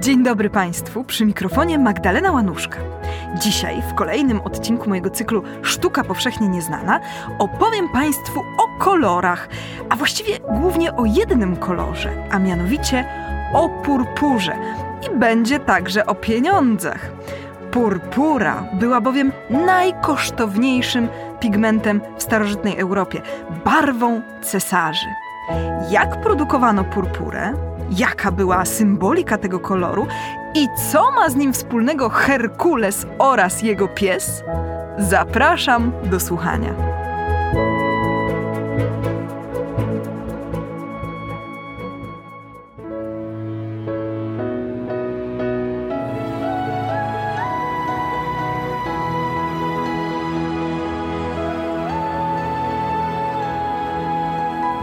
Dzień dobry Państwu, przy mikrofonie Magdalena Łanuszka. Dzisiaj, w kolejnym odcinku mojego cyklu Sztuka Powszechnie Nieznana, opowiem Państwu o kolorach, a właściwie głównie o jednym kolorze, a mianowicie o purpurze. I będzie także o pieniądzach. Purpura była bowiem najkosztowniejszym pigmentem w starożytnej Europie, barwą cesarzy. Jak produkowano purpurę, jaka była symbolika tego koloru i co ma z nim wspólnego Herkules oraz jego pies? Zapraszam do słuchania.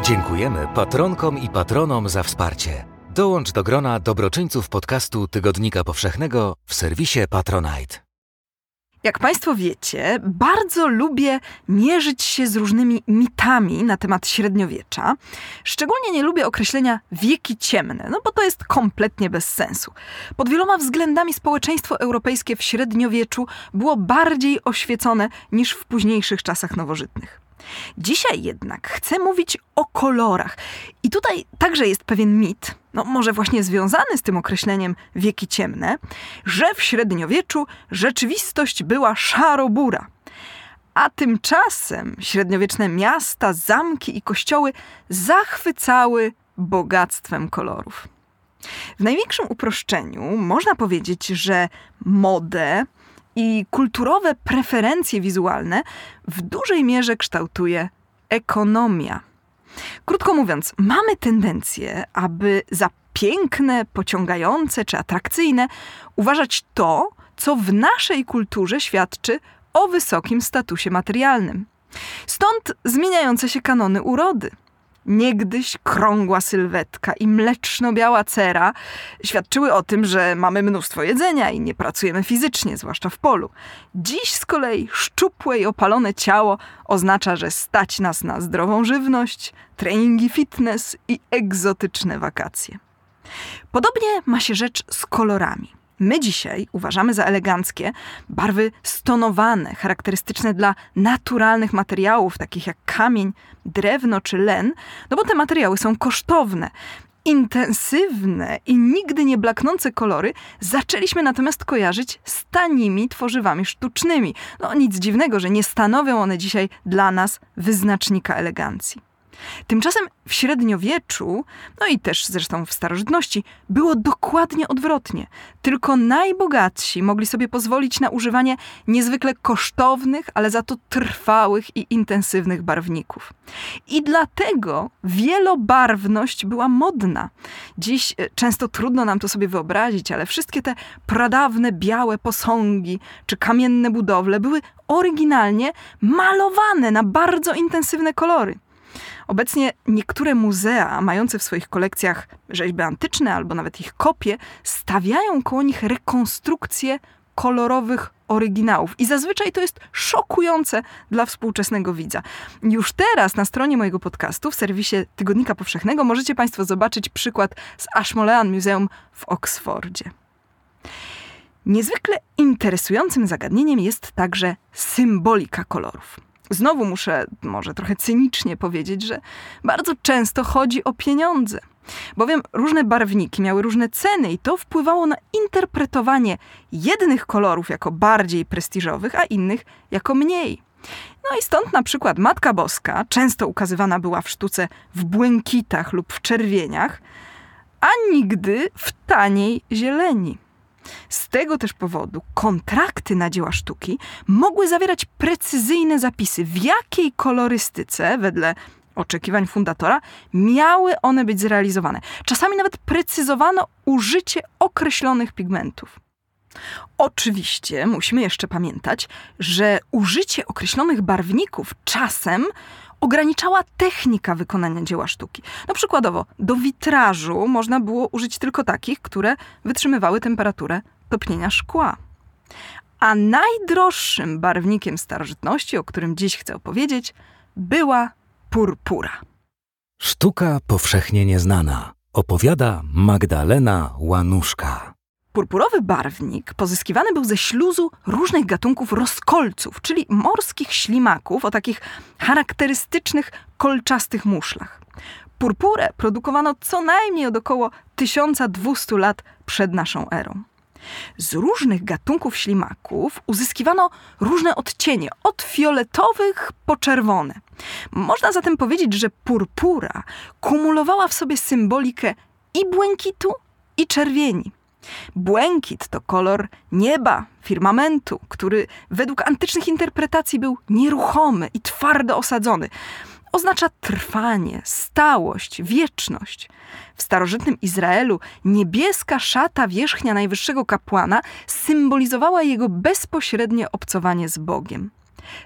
Dziękujemy patronkom i patronom za wsparcie. Dołącz do grona dobroczyńców podcastu Tygodnika Powszechnego w serwisie Patronite. Jak Państwo wiecie, bardzo lubię mierzyć się z różnymi mitami na temat średniowiecza. Szczególnie nie lubię określenia wieki ciemne, no bo to jest kompletnie bez sensu. Pod wieloma względami społeczeństwo europejskie w średniowieczu było bardziej oświecone niż w późniejszych czasach nowożytnych. Dzisiaj jednak chcę mówić o kolorach. I tutaj także jest pewien mit, no może właśnie związany z tym określeniem wieki ciemne, że w średniowieczu rzeczywistość była szarobura. A tymczasem średniowieczne miasta, zamki i kościoły zachwycały bogactwem kolorów. W największym uproszczeniu można powiedzieć, że modę, i kulturowe preferencje wizualne w dużej mierze kształtuje ekonomia. Krótko mówiąc, mamy tendencję, aby za piękne, pociągające czy atrakcyjne uważać to, co w naszej kulturze świadczy o wysokim statusie materialnym. Stąd zmieniające się kanony urody. Niegdyś krągła sylwetka i mleczno-biała cera świadczyły o tym, że mamy mnóstwo jedzenia i nie pracujemy fizycznie, zwłaszcza w polu. Dziś z kolei szczupłe i opalone ciało oznacza, że stać nas na zdrową żywność, treningi fitness i egzotyczne wakacje. Podobnie ma się rzecz z kolorami. My dzisiaj uważamy za eleganckie barwy stonowane, charakterystyczne dla naturalnych materiałów, takich jak kamień, drewno czy len, no bo te materiały są kosztowne. Intensywne i nigdy nie blaknące kolory zaczęliśmy natomiast kojarzyć z tanimi tworzywami sztucznymi. No nic dziwnego, że nie stanowią one dzisiaj dla nas wyznacznika elegancji. Tymczasem w średniowieczu, no i też zresztą w starożytności, było dokładnie odwrotnie. Tylko najbogatsi mogli sobie pozwolić na używanie niezwykle kosztownych, ale za to trwałych i intensywnych barwników. I dlatego wielobarwność była modna. Dziś e, często trudno nam to sobie wyobrazić, ale wszystkie te pradawne białe posągi czy kamienne budowle były oryginalnie malowane na bardzo intensywne kolory. Obecnie niektóre muzea mające w swoich kolekcjach rzeźby antyczne albo nawet ich kopie stawiają koło nich rekonstrukcje kolorowych oryginałów. I zazwyczaj to jest szokujące dla współczesnego widza. Już teraz na stronie mojego podcastu w serwisie Tygodnika Powszechnego możecie Państwo zobaczyć przykład z Ashmolean Museum w Oksfordzie. Niezwykle interesującym zagadnieniem jest także symbolika kolorów. Znowu muszę może trochę cynicznie powiedzieć, że bardzo często chodzi o pieniądze. Bowiem różne barwniki miały różne ceny i to wpływało na interpretowanie jednych kolorów jako bardziej prestiżowych, a innych jako mniej. No i stąd na przykład Matka Boska często ukazywana była w sztuce w błękitach lub w czerwieniach, a nigdy w taniej zieleni. Z tego też powodu kontrakty na dzieła sztuki mogły zawierać precyzyjne zapisy, w jakiej kolorystyce, wedle oczekiwań fundatora, miały one być zrealizowane. Czasami nawet precyzowano użycie określonych pigmentów. Oczywiście musimy jeszcze pamiętać, że użycie określonych barwników czasem ograniczała technika wykonania dzieła sztuki. No przykładowo, do witrażu można było użyć tylko takich, które wytrzymywały temperaturę topnienia szkła. A najdroższym barwnikiem starożytności, o którym dziś chcę opowiedzieć, była purpura. Sztuka powszechnie nieznana. Opowiada Magdalena Łanuszka. Purpurowy barwnik pozyskiwany był ze śluzu różnych gatunków rozkolców, czyli morskich ślimaków o takich charakterystycznych kolczastych muszlach. Purpurę produkowano co najmniej od około 1200 lat przed naszą erą. Z różnych gatunków ślimaków uzyskiwano różne odcienie, od fioletowych po czerwone. Można zatem powiedzieć, że purpura kumulowała w sobie symbolikę i błękitu, i czerwieni. Błękit to kolor nieba, firmamentu, który według antycznych interpretacji był nieruchomy i twardo osadzony oznacza trwanie, stałość, wieczność. W starożytnym Izraelu niebieska szata wierzchnia najwyższego kapłana symbolizowała jego bezpośrednie obcowanie z Bogiem.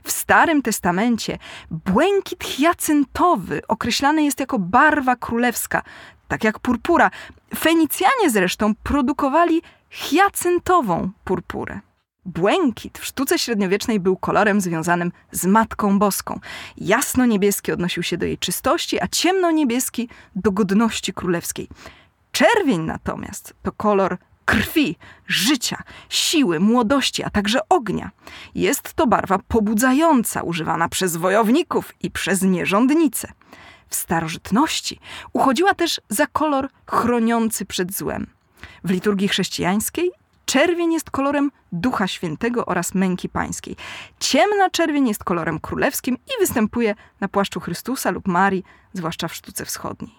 W Starym Testamencie błękit hiacyntowy określany jest jako barwa królewska, tak jak purpura. Fenicjanie zresztą produkowali hiacyntową purpurę. Błękit w sztuce średniowiecznej był kolorem związanym z Matką Boską. Jasno-niebieski odnosił się do jej czystości, a ciemno-niebieski do godności królewskiej. Czerwień natomiast to kolor krwi, życia, siły, młodości, a także ognia. Jest to barwa pobudzająca, używana przez wojowników i przez nierządnice. W starożytności uchodziła też za kolor chroniący przed złem. W liturgii chrześcijańskiej Czerwień jest kolorem Ducha Świętego oraz męki pańskiej. Ciemna czerwień jest kolorem królewskim i występuje na płaszczu Chrystusa lub Marii, zwłaszcza w sztuce wschodniej.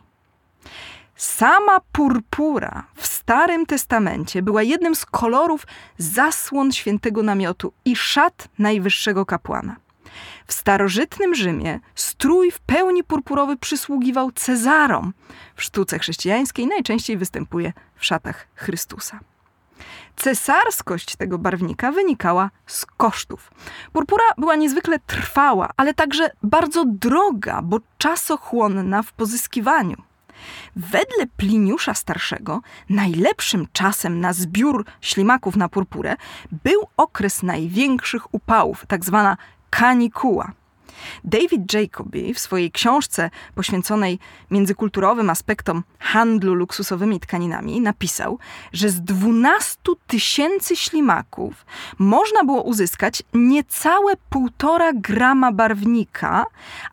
Sama purpura w Starym Testamencie była jednym z kolorów zasłon świętego namiotu i szat najwyższego kapłana. W starożytnym Rzymie strój w pełni purpurowy przysługiwał Cezarom. W sztuce chrześcijańskiej najczęściej występuje w szatach Chrystusa. Cesarskość tego barwnika wynikała z kosztów. Purpura była niezwykle trwała, ale także bardzo droga, bo czasochłonna w pozyskiwaniu. Wedle Pliniusza Starszego najlepszym czasem na zbiór ślimaków na purpurę był okres największych upałów, tak zwana kanikuła. David Jacoby w swojej książce poświęconej międzykulturowym aspektom handlu luksusowymi tkaninami napisał, że z 12 tysięcy ślimaków można było uzyskać niecałe półtora grama barwnika,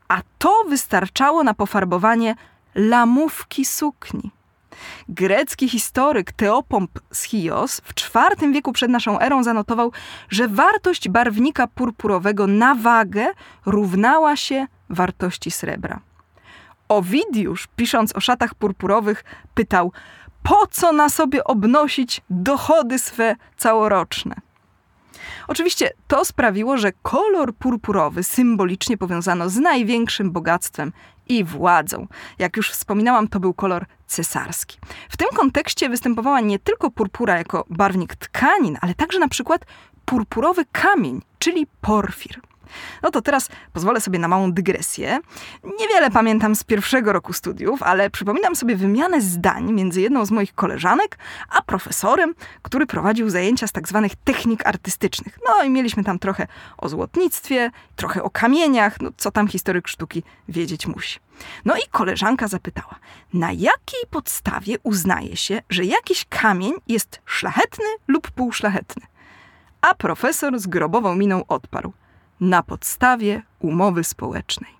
a to wystarczało na pofarbowanie lamówki sukni. Grecki historyk Teopomp z Chios w IV wieku przed naszą erą zanotował, że wartość barwnika purpurowego na wagę równała się wartości srebra. Owidiusz, pisząc o szatach purpurowych, pytał, po co na sobie obnosić dochody swe całoroczne? Oczywiście to sprawiło, że kolor purpurowy symbolicznie powiązano z największym bogactwem i władzą. Jak już wspominałam, to był kolor cesarski. W tym kontekście występowała nie tylko purpura jako barwnik tkanin, ale także na przykład purpurowy kamień, czyli porfir. No to teraz pozwolę sobie na małą dygresję. Niewiele pamiętam z pierwszego roku studiów, ale przypominam sobie wymianę zdań między jedną z moich koleżanek a profesorem, który prowadził zajęcia z tak zwanych technik artystycznych. No i mieliśmy tam trochę o złotnictwie, trochę o kamieniach, no co tam historyk sztuki wiedzieć musi. No i koleżanka zapytała, na jakiej podstawie uznaje się, że jakiś kamień jest szlachetny lub półszlachetny? A profesor z grobową miną odparł – na podstawie umowy społecznej.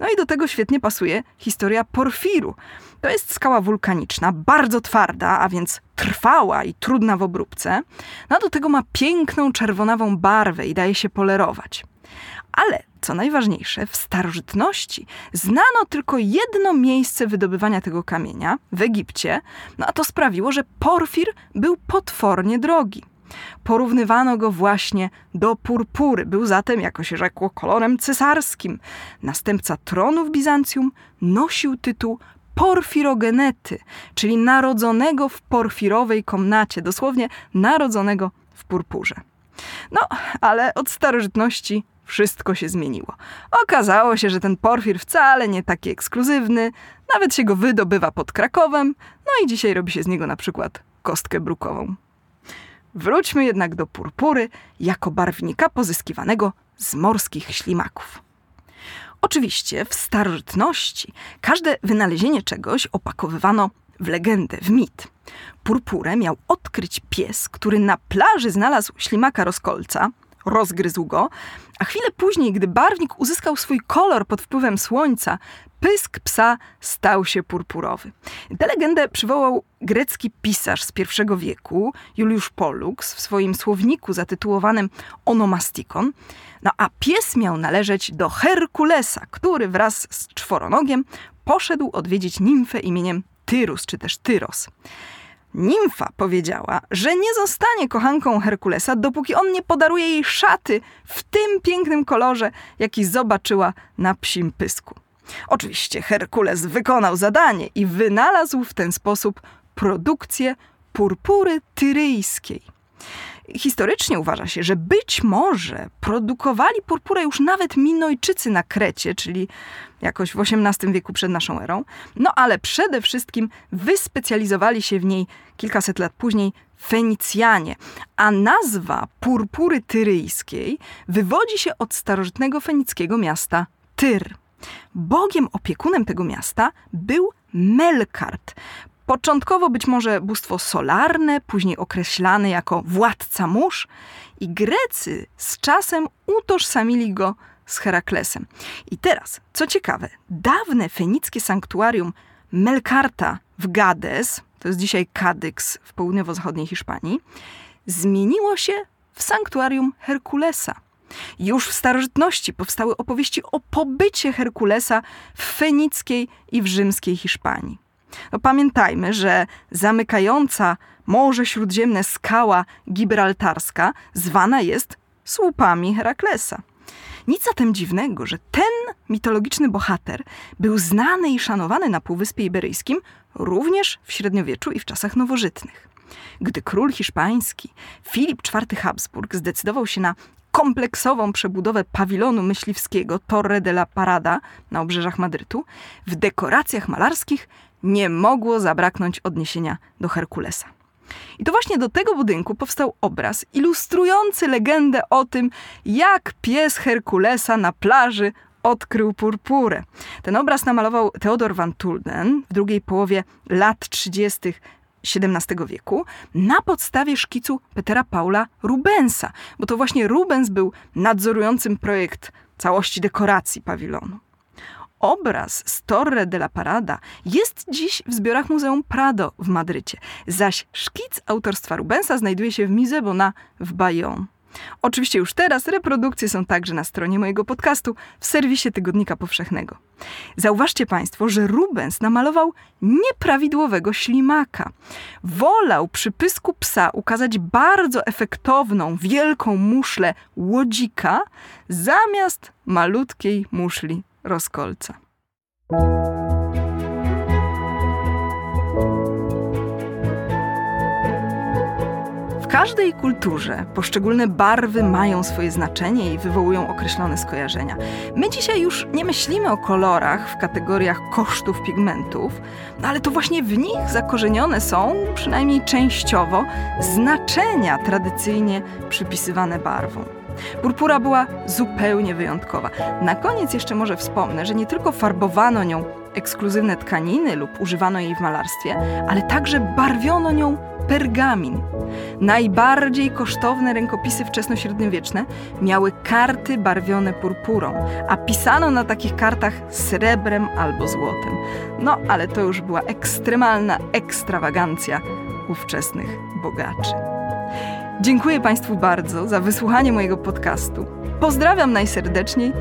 No i do tego świetnie pasuje historia porfiru. To jest skała wulkaniczna, bardzo twarda, a więc trwała i trudna w obróbce. No do tego ma piękną czerwonawą barwę i daje się polerować. Ale co najważniejsze, w starożytności znano tylko jedno miejsce wydobywania tego kamienia w Egipcie, no a to sprawiło, że porfir był potwornie drogi. Porównywano go właśnie do purpury. Był zatem, jako się rzekło, kolorem cesarskim. Następca tronu w Bizancjum nosił tytuł porfirogenety, czyli narodzonego w porfirowej komnacie, dosłownie narodzonego w purpurze. No, ale od starożytności wszystko się zmieniło. Okazało się, że ten porfir wcale nie taki ekskluzywny, nawet się go wydobywa pod Krakowem, no i dzisiaj robi się z niego na przykład kostkę brukową. Wróćmy jednak do purpury jako barwnika pozyskiwanego z morskich ślimaków. Oczywiście w starożytności każde wynalezienie czegoś opakowywano w legendę, w mit. Purpurę miał odkryć pies, który na plaży znalazł ślimaka rozkolca, rozgryzł go, a chwilę później, gdy barwnik uzyskał swój kolor pod wpływem słońca, pysk psa stał się purpurowy. Tę legendę przywołał grecki pisarz z I wieku, Juliusz Pollux, w swoim słowniku zatytułowanym Onomastikon. No a pies miał należeć do Herkulesa, który wraz z czworonogiem poszedł odwiedzić nimfę imieniem Tyrus, czy też Tyros. Nimfa powiedziała, że nie zostanie kochanką Herkulesa, dopóki on nie podaruje jej szaty w tym pięknym kolorze, jaki zobaczyła na psim pysku. Oczywiście Herkules wykonał zadanie i wynalazł w ten sposób produkcję purpury tyryjskiej. Historycznie uważa się, że być może produkowali purpurę już nawet Minojczycy na Krecie, czyli jakoś w XVIII wieku przed naszą erą, no ale przede wszystkim wyspecjalizowali się w niej kilkaset lat później Fenicjanie, a nazwa purpury tyryjskiej wywodzi się od starożytnego fenickiego miasta Tyr. Bogiem opiekunem tego miasta był Melkart, Początkowo być może bóstwo solarne, później określane jako władca mórz, i Grecy z czasem utożsamili go z Heraklesem. I teraz, co ciekawe, dawne fenickie sanktuarium Melkarta w Gades, to jest dzisiaj Kadyks w południowo-zachodniej Hiszpanii, zmieniło się w sanktuarium Herkulesa. Już w starożytności powstały opowieści o pobycie Herkulesa w fenickiej i w rzymskiej Hiszpanii. No pamiętajmy, że zamykająca Morze Śródziemne skała gibraltarska zwana jest słupami Heraklesa. Nic zatem dziwnego, że ten mitologiczny bohater był znany i szanowany na Półwyspie Iberyjskim również w średniowieczu i w czasach nowożytnych. Gdy król hiszpański Filip IV Habsburg zdecydował się na kompleksową przebudowę pawilonu myśliwskiego Torre de la Parada na obrzeżach Madrytu, w dekoracjach malarskich nie mogło zabraknąć odniesienia do Herkulesa. I to właśnie do tego budynku powstał obraz ilustrujący legendę o tym, jak pies Herkulesa na plaży odkrył purpurę. Ten obraz namalował Theodor van Tulden w drugiej połowie lat 30. XVII wieku na podstawie szkicu Petera Paula Rubensa, bo to właśnie Rubens był nadzorującym projekt całości dekoracji pawilonu. Obraz z Torre de la Parada jest dziś w zbiorach Muzeum Prado w Madrycie, zaś szkic autorstwa Rubensa znajduje się w Musée Bona w Bayonne. Oczywiście już teraz reprodukcje są także na stronie mojego podcastu w serwisie Tygodnika Powszechnego. Zauważcie Państwo, że Rubens namalował nieprawidłowego ślimaka. Wolał przy pysku psa ukazać bardzo efektowną, wielką muszlę łodzika zamiast malutkiej muszli rozkolca. Każdej kulturze poszczególne barwy mają swoje znaczenie i wywołują określone skojarzenia. My dzisiaj już nie myślimy o kolorach w kategoriach kosztów pigmentów, ale to właśnie w nich zakorzenione są, przynajmniej częściowo, znaczenia tradycyjnie przypisywane barwom. Purpura była zupełnie wyjątkowa. Na koniec jeszcze może wspomnę, że nie tylko farbowano nią ekskluzywne tkaniny lub używano jej w malarstwie, ale także barwiono nią pergamin. Najbardziej kosztowne rękopisy wczesnośredniowieczne miały karty barwione purpurą, a pisano na takich kartach srebrem albo złotem. No, ale to już była ekstremalna ekstrawagancja ówczesnych bogaczy. Dziękuję Państwu bardzo za wysłuchanie mojego podcastu. Pozdrawiam najserdeczniej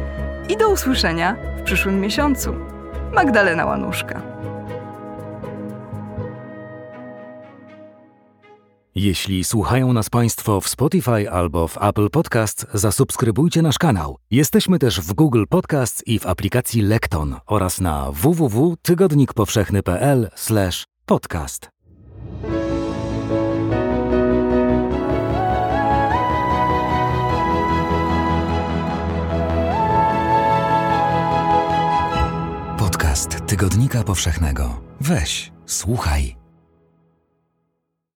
i do usłyszenia w przyszłym miesiącu. Magdalena Łanuszka. Jeśli słuchają nas Państwo w Spotify albo w Apple Podcast, zasubskrybujcie nasz kanał. Jesteśmy też w Google Podcast i w aplikacji Lekton oraz na www.tygodnikpowszechny.pl/podcast. Podcast Tygodnika Powszechnego. Weź, słuchaj.